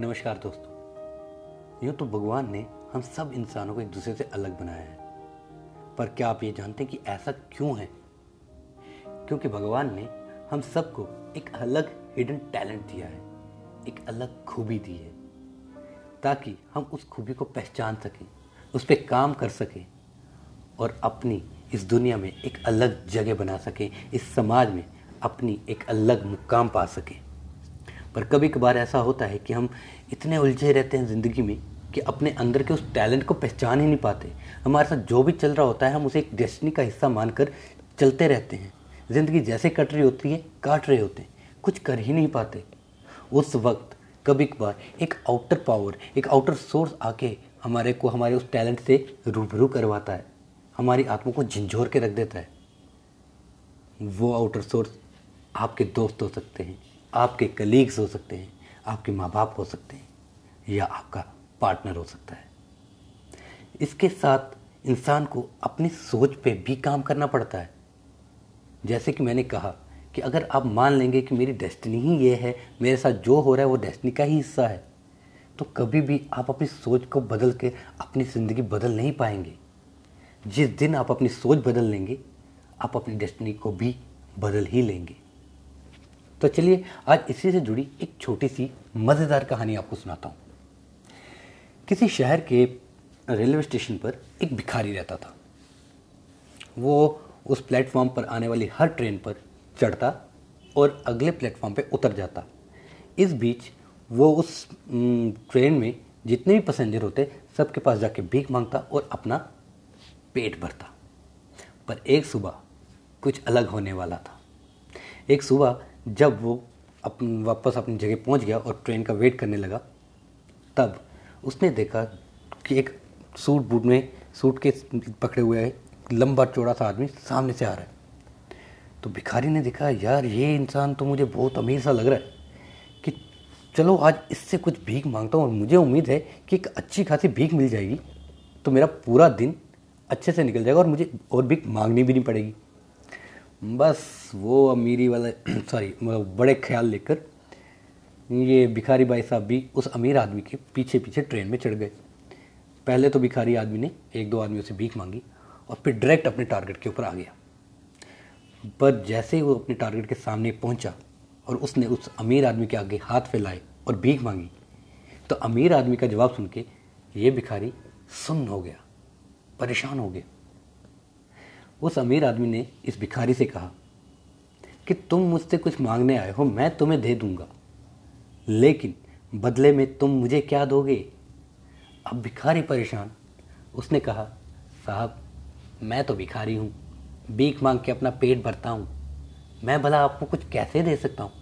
नमस्कार दोस्तों। यूँ तो भगवान ने हम सब इंसानों को एक दूसरे से अलग बनाया है। पर क्या आप ये जानते हैं कि ऐसा क्यों है? क्योंकि भगवान ने हम सबको एक अलग हिडन टैलेंट दिया है, एक अलग खूबी दी है, ताकि हम उस खूबी को पहचान सकें, उस पर काम कर सकें और अपनी इस दुनिया में एक अलग जगह बना सकें, इस समाज में अपनी एक अलग मुकाम पा सकें। पर कभी कभार ऐसा होता है कि हम इतने उलझे रहते हैं ज़िंदगी में कि अपने अंदर के उस टैलेंट को पहचान ही नहीं पाते। हमारे साथ जो भी चल रहा होता है, हम उसे एक डेस्टनी का हिस्सा मानकर चलते रहते हैं। ज़िंदगी जैसे कट रही होती है, काट रहे होते हैं। कुछ कर ही नहीं पाते। उस वक्त कभी कभार एक आउटर पावर एक आउटर सोर्स आके हमारे को, हमारे उस टैलेंट से रूबरू करवाता है। हमारी आत्मा को झंझोर के रख देता है। वो आउटर सोर्स आपके दोस्त हो सकते हैं। आपके कलीग्स हो सकते हैं, आपके माँ बाप हो सकते हैं, या आपका पार्टनर हो सकता है। इसके साथ इंसान को अपनी सोच पे भी काम करना पड़ता है। जैसे कि मैंने कहा कि अगर आप मान लेंगे कि मेरी डेस्टिनी ही ये है, मेरे साथ जो हो रहा है वो डेस्टिनी का ही हिस्सा है तो कभी भी आप अपनी सोच को बदल के अपनी ज़िंदगी बदल नहीं पाएँगे। जिस दिन आप अपनी सोच बदल लेंगे, आप अपनी डेस्टिनी को भी बदल ही लेंगे। तो चलिए आज इसी से जुड़ी एक छोटी सी मज़ेदार कहानी आपको सुनाता हूँ। किसी शहर के रेलवे स्टेशन पर एक भिखारी रहता था। वो उस प्लेटफॉर्म पर आने वाली हर ट्रेन पर चढ़ता और अगले प्लेटफॉर्म पे उतर जाता। इस बीच वो उस ट्रेन में जितने भी पैसेंजर होते, सबके पास जाके भीख माँगता और अपना पेट भरता। पर एक सुबह कुछ अलग होने वाला था। एक सुबह जब वो अपन वापस अपनी जगह पहुँच गया और ट्रेन का वेट करने लगा, तब उसने देखा कि एक सूट बूट में सूट के पकड़े हुए लंबा चौड़ा सा आदमी सामने से आ रहा है। तो भिखारी ने देखा, यार, ये इंसान तो मुझे बहुत अमीर सा लग रहा है कि चलो, आज इससे कुछ भीख माँगता हूँ और मुझे उम्मीद है कि एक अच्छी खासी भीख मिल जाएगी। तो मेरा पूरा दिन अच्छे से निकल जाएगा और मुझे और भीख मांगनी भी नहीं पड़ेगी। बस वो अमीरी वाला सॉरी बड़े ख्याल लेकर ये भिखारी भाई साहब भी उस अमीर आदमी के पीछे पीछे ट्रेन में चढ़ गए। पहले तो भिखारी आदमी ने एक दो आदमियों से भीख मांगी और फिर डायरेक्ट अपने टारगेट के ऊपर आ गया। पर जैसे ही वो अपने टारगेट के सामने पहुँचा और उसने उस अमीर आदमी के आगे हाथ फैलाए और भीख मांगी तो अमीर आदमी का जवाब सुन के ये भिखारी सुन्न हो गया, परेशान हो गया। उस अमीर आदमी ने इस भिखारी से कहा कि तुम मुझसे कुछ मांगने आए हो, मैं तुम्हें दे दूँगा। लेकिन बदले में तुम मुझे क्या दोगे? अब भिखारी परेशान। उसने कहा, साहब, मैं तो भिखारी हूँ, भीख मांग के अपना पेट भरता हूँ। मैं भला आपको कुछ कैसे दे सकता हूँ?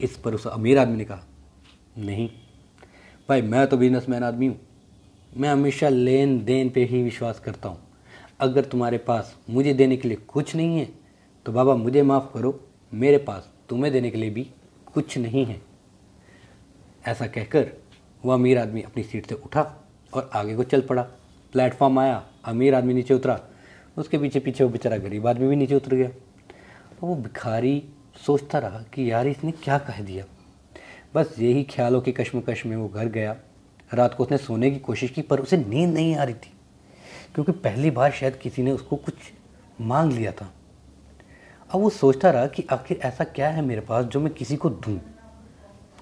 इस पर उस अमीर आदमी ने कहा, नहीं, भाई, मैं तो बिजनेसमैन आदमी हूँ। मैं हमेशा लेन देन पे ही विश्वास करता हूँ। अगर तुम्हारे पास मुझे देने के लिए कुछ नहीं है तो बाबा मुझे माफ़ करो, मेरे पास तुम्हें देने के लिए भी कुछ नहीं है। ऐसा कहकर वह अमीर आदमी अपनी सीट से उठा और आगे को चल पड़ा। प्लेटफॉर्म आया, अमीर आदमी नीचे उतरा। उसके पीछे पीछे वो बेचारा गरीब आदमी भी नीचे उतर गया। तो वो भिखारी सोचता रहा कि यार इसने क्या कह दिया। बस यही ख्यालों की कश्मकश में वो घर गया। रात को उसने सोने की कोशिश की, पर उसे नींद नहीं आ रही थी। क्योंकि पहली बार शायद किसी ने उसको कुछ मांग लिया था। अब वो सोचता रहा कि आखिर ऐसा क्या है मेरे पास जो मैं किसी को दूँ?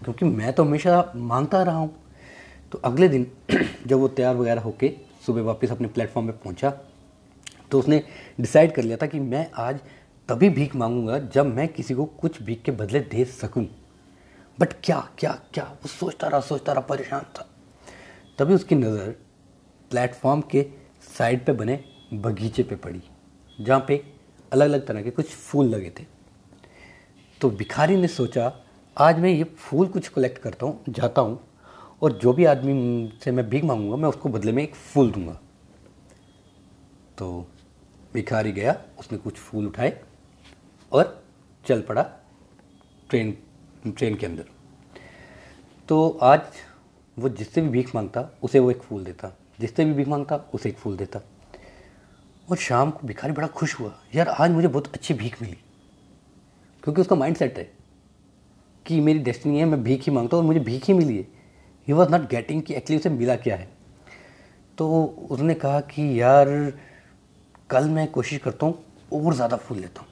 क्योंकि मैं तो हमेशा माँगता रहा हूँ। तो अगले दिन, जब वो तैयार वगैरह होके सुबह वापस अपने प्लेटफॉर्म पे पहुँचा तो उसने डिसाइड कर लिया था कि मैं आज तभी भीख मांगूँगा जब मैं किसी को कुछ भीख के बदले दे सकूँ। बट क्या क्या क्या? वो सोचता रहा सोचता रहा, परेशान था। तभी उसकी नज़र प्लेटफॉर्म के साइड पे बने, बगीचे पे पड़ी, जहाँ पे अलग अलग तरह के कुछ फूल लगे थे। तो भिखारी ने सोचा, आज मैं ये फूल कुछ कलेक्ट करता हूँ, जाता हूँ, और जो भी आदमी से मैं भीख मांगूँगा, मैं उसको बदले में एक फूल दूँगा। तो भिखारी गया, उसने कुछ फूल उठाए और चल पड़ा ट्रेन ट्रेन के अंदर। तो आज वो जिससे भी भीख माँगता, उसे वो एक फूल देता। जिससे भी भीख माँगता, उसे एक फूल देता। और शाम को भिखारी बड़ा खुश हुआ, यार, आज मुझे बहुत अच्छी भीख मिली। क्योंकि उसका माइंड सेट है कि मेरी डेस्टिनी है, मैं भीख ही माँगता हूँ और मुझे भीख ही मिली है। ही वॉज़ नॉट गेटिंग कि एक्चुअली उसे मिला क्या है। तो उसने कहा कि, यार, कल मैं कोशिश करता हूँ, और ज़्यादा फूल लेता हूँ।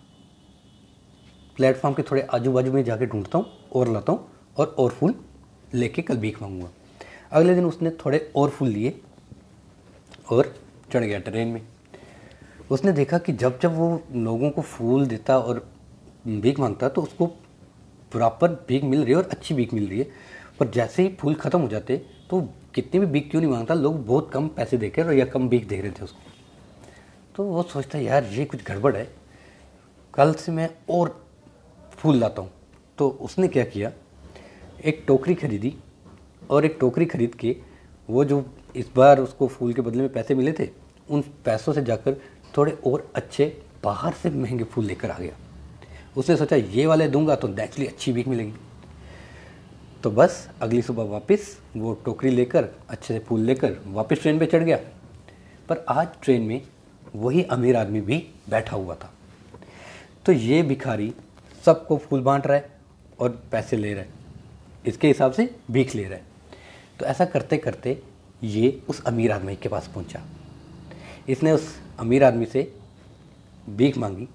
प्लेटफॉर्म के थोड़े आजू बाजू में जाके ढूंढता हूँ, और लाता हूँ, और और फूल लेके कल भीख मांगूँगा। अगले दिन उसने थोड़े और फूल लिए और चढ़ गया ट्रेन में। उसने देखा कि जब जब वो लोगों को फूल देता और भीख माँगता तो उसको प्रॉपर भीख मिल रही है और अच्छी भीख मिल रही है। पर जैसे ही फूल ख़त्म हो जाते तो कितनी भी भीख क्यों नहीं माँगता, लोग बहुत कम पैसे देखे और या कम भीख दे रहे थे उसको। तो वो सोचता, यार, ये कुछ गड़बड़ है। कल से मैं और फूल लाता हूँ। तो उसने क्या किया, एक टोकरी खरीदी और एक टोकरी खरीद के वो जो इस बार उसको फूल के बदले में पैसे मिले थे, उन पैसों से जाकर थोड़े और अच्छे बाहर से महँगे फूल लेकर आ गया। उसने सोचा, ये वाले दूँगा तो नेचुरली अच्छी भीख मिलेगी। तो बस अगली सुबह वापस वो टोकरी लेकर, अच्छे से फूल लेकर वापस ट्रेन पे चढ़ गया। पर आज ट्रेन में वही अमीर आदमी भी बैठा हुआ था। तो ये भिखारी सबको फूल बांट रहा है और पैसे ले रहा है। इसके हिसाब से भीख ले रहा है। तो ऐसा करते करते ये उस अमीर आदमी के पास पहुँचा। इसने उस अमीर आदमी से भीख मांगी।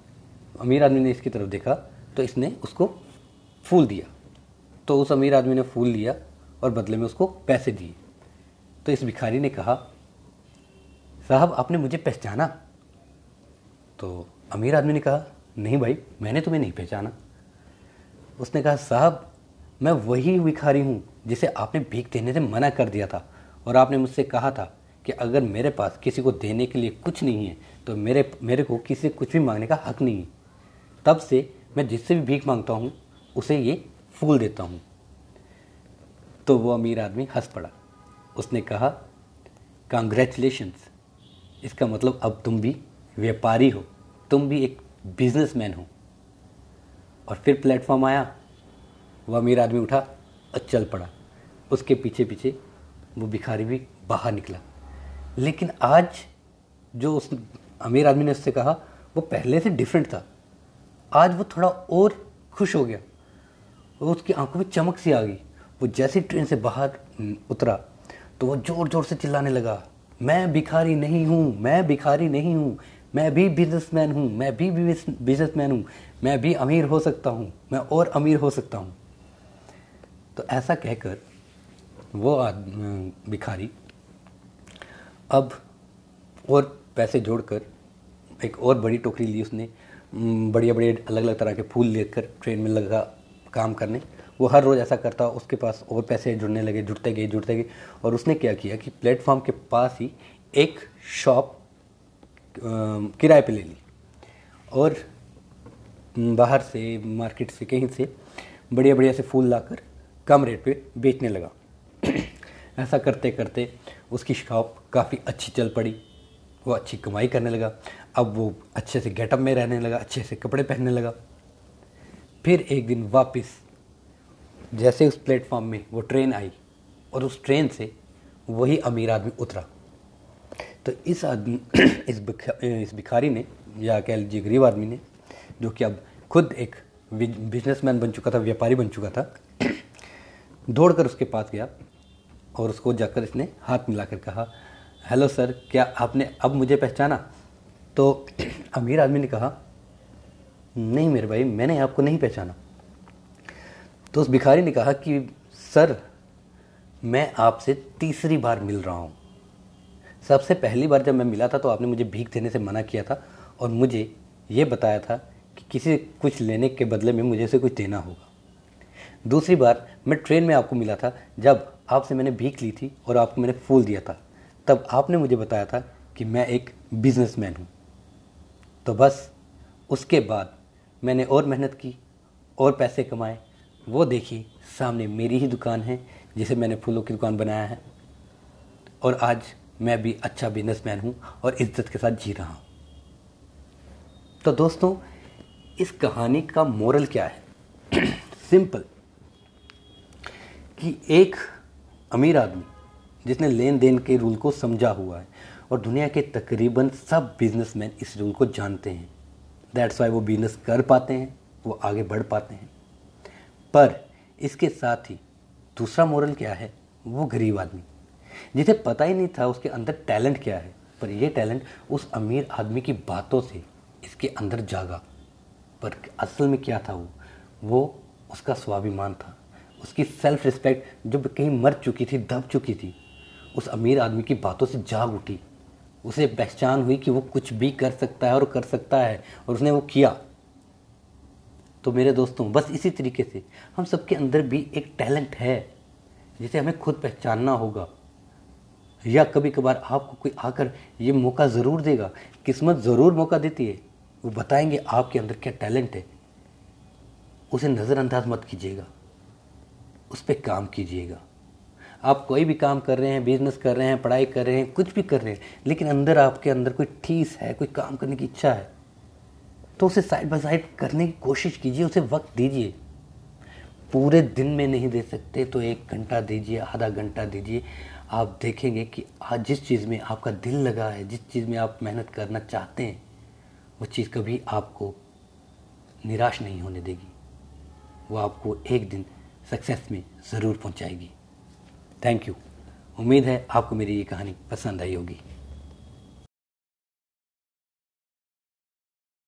अमीर आदमी ने इसकी तरफ़ देखा तो इसने उसको फूल दिया। तो उस अमीर आदमी ने फूल लिया और बदले में उसको पैसे दिए। तो इस भिखारी ने कहा, साहब, आपने मुझे पहचाना? तो अमीर आदमी ने कहा, नहीं भाई, मैंने तुम्हें नहीं पहचाना। उसने कहा, साहब, मैं वही भिखारी हूँ जिसे आपने भीख देने से मना कर दिया था। और आपने मुझसे कहा था कि अगर मेरे पास किसी को देने के लिए कुछ नहीं है तो मेरे मेरे को किसी से कुछ भी मांगने का हक नहीं है। तब से मैं जिससे भी भीख माँगता हूँ, उसे ये फूल देता हूँ। तो वो अमीर आदमी हंस पड़ा। उसने कहा कांग्रेचुलेशंस इसका मतलब अब तुम भी व्यापारी हो। तुम भी एक बिजनेसमैन हो। और फिर प्लेटफॉर्म आया। वह अमीर आदमी उठा और चल पड़ा। उसके पीछे पीछे वो भिखारी भी बाहर निकला। लेकिन आज जो उस अमीर आदमी ने उससे कहा, वो पहले से डिफरेंट था। आज वो थोड़ा और खुश हो गया। वो उसकी आँखों में चमक सी आ गई। वो जैसे ट्रेन से बाहर उतरा तो वो ज़ोर ज़ोर से चिल्लाने लगा, मैं भिखारी नहीं हूँ, मैं भिखारी नहीं हूँ, मैं भी बिजनेसमैन हूँ, मैं भी बिजनेसमैन हूँ, मैं भी अमीर हो सकता हूँ, मैं और अमीर हो सकता हूँ। तो ऐसा कहकर वो भिखारी। अब और पैसे जोड़कर, एक और बड़ी टोकरी ली उसने बढ़िया बढ़िया अलग अलग तरह के फूल लेकर ट्रेन में लगा काम करने। वो हर रोज़ ऐसा करता, उसके पास और पैसे जुड़ने लगे, जुड़ते गए जुड़ते गए। और उसने क्या किया कि प्लेटफॉर्म के पास ही एक शॉप किराए पे ले ली। और बाहर से, मार्केट से, कहीं से बढ़िया बढ़िया से फूल लाकर कम रेट पे बेचने लगा। ऐसा करते करते उसकी शॉप काफ़ी अच्छी चल पड़ी। वो अच्छी कमाई करने लगा। अब वो अच्छे से गेटअप में रहने लगा, अच्छे से कपड़े पहनने लगा। फिर एक दिन वापस, जैसे उस प्लेटफॉर्म में वो ट्रेन आई और उस ट्रेन से वही अमीर आदमी उतरा। तो इस आदमी, इस इस भिखारी ने या कह लीजिए गरीब आदमी ने, जो कि अब खुद एक बिजनेसमैन बन चुका था, व्यापारी बन चुका था, दौड़कर उसके पास गया। और उसको जाकर इसने हाथ मिलाकर कहा, हेलो सर, क्या आपने अब मुझे पहचाना? तो अमीर आदमी ने कहा, नहीं मेरे भाई, मैंने आपको नहीं पहचाना। तो उस भिखारी ने कहा कि, सर, मैं आपसे तीसरी बार मिल रहा हूँ। सबसे पहली बार जब मैं मिला था तो आपने मुझे भीख देने से मना किया था और मुझे ये बताया था कि किसी कुछ लेने के बदले में मुझे से कुछ देना होगा। दूसरी बार मैं ट्रेन में आपको मिला था जब आपसे मैंने भीख ली थी और आपको मैंने फूल दिया था। तब आपने मुझे बताया था कि मैं एक बिजनेसमैन हूँ। तो बस, उसके बाद मैंने और मेहनत की और पैसे कमाए। वो देखिए, सामने मेरी ही दुकान है, जिसे मैंने फूलों की दुकान बनाया है। और आज मैं भी अच्छा बिजनेसमैन हूँ और इज़्ज़त के साथ जी रहा हूँ। तो दोस्तों, इस कहानी का मोरल क्या है? सिंपल कि एक अमीर आदमी, जिसने लेन देन के रूल को समझा हुआ है और दुनिया के तकरीबन सब बिजनेसमैन इस रूल को जानते हैं। दैट्स वाई वो बिज़नेस कर पाते हैं, वो आगे बढ़ पाते हैं। पर इसके साथ ही दूसरा मॉरल क्या है? वो गरीब आदमी। जिसे पता ही नहीं था उसके अंदर टैलेंट क्या है, पर यह टैलेंट उस अमीर आदमी की बातों से इसके अंदर जागा। पर असल में क्या था वो? वो उसका स्वाभिमान था। उसकी सेल्फ रिस्पेक्ट जो कहीं मर चुकी थी, दब चुकी थी, उस अमीर आदमी की बातों से जाग उठी। उसे पहचान हुई कि वो कुछ भी कर सकता है और कर सकता है, और उसने वो किया। तो मेरे दोस्तों, बस इसी तरीके से हम सबके अंदर भी एक टैलेंट है, जिसे हमें खुद पहचानना होगा। या कभी कभार आपको कोई आकर ये मौका ज़रूर देगा, किस्मत ज़रूर मौका देती है। वो बताएँगे आपके अंदर क्या टैलेंट है। उसे नज़रअंदाज मत कीजिएगा। उस पर काम कीजिएगा। आप कोई भी काम कर रहे हैं बिज़नेस कर रहे हैं, पढ़ाई कर रहे हैं, कुछ भी कर रहे हैं, लेकिन अंदर आपके अंदर कोई ठीस है, कोई काम करने की इच्छा है तो उसे साइड बाय साइड करने की कोशिश कीजिए, उसे वक्त दीजिए। पूरे दिन में नहीं दे सकते तो एक घंटा दीजिए, आधा घंटा दीजिए। आप देखेंगे कि आज जिस चीज़ में आपका दिल लगा है, जिस चीज़ में आप मेहनत करना चाहते हैं, वो चीज़ कभी आपको निराश नहीं होने देगी। वो आपको एक दिन सक्सेस में ज़रूर पहुंचाएगी। थैंक यू उम्मीद है आपको मेरी ये कहानी पसंद आई होगी।